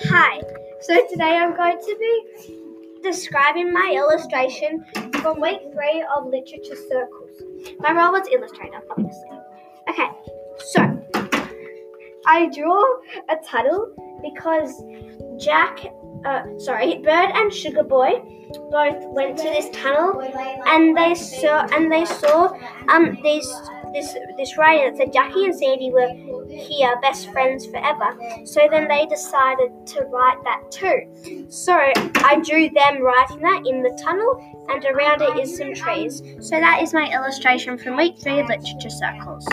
Hi, so today I'm going to be describing my illustration from week three of Literature Circles. My role was illustrator, obviously. Okay, so I draw a tunnel because Jack, uh, sorry, Bird and Sugar Boy both went to this tunnel and they saw and they saw um these this this writing that said Jackie and Sandy were here, best friends forever. So then they decided to write that too. So I drew them writing that in the tunnel, and around it is some trees. So that is my illustration from week three of Literature Circles.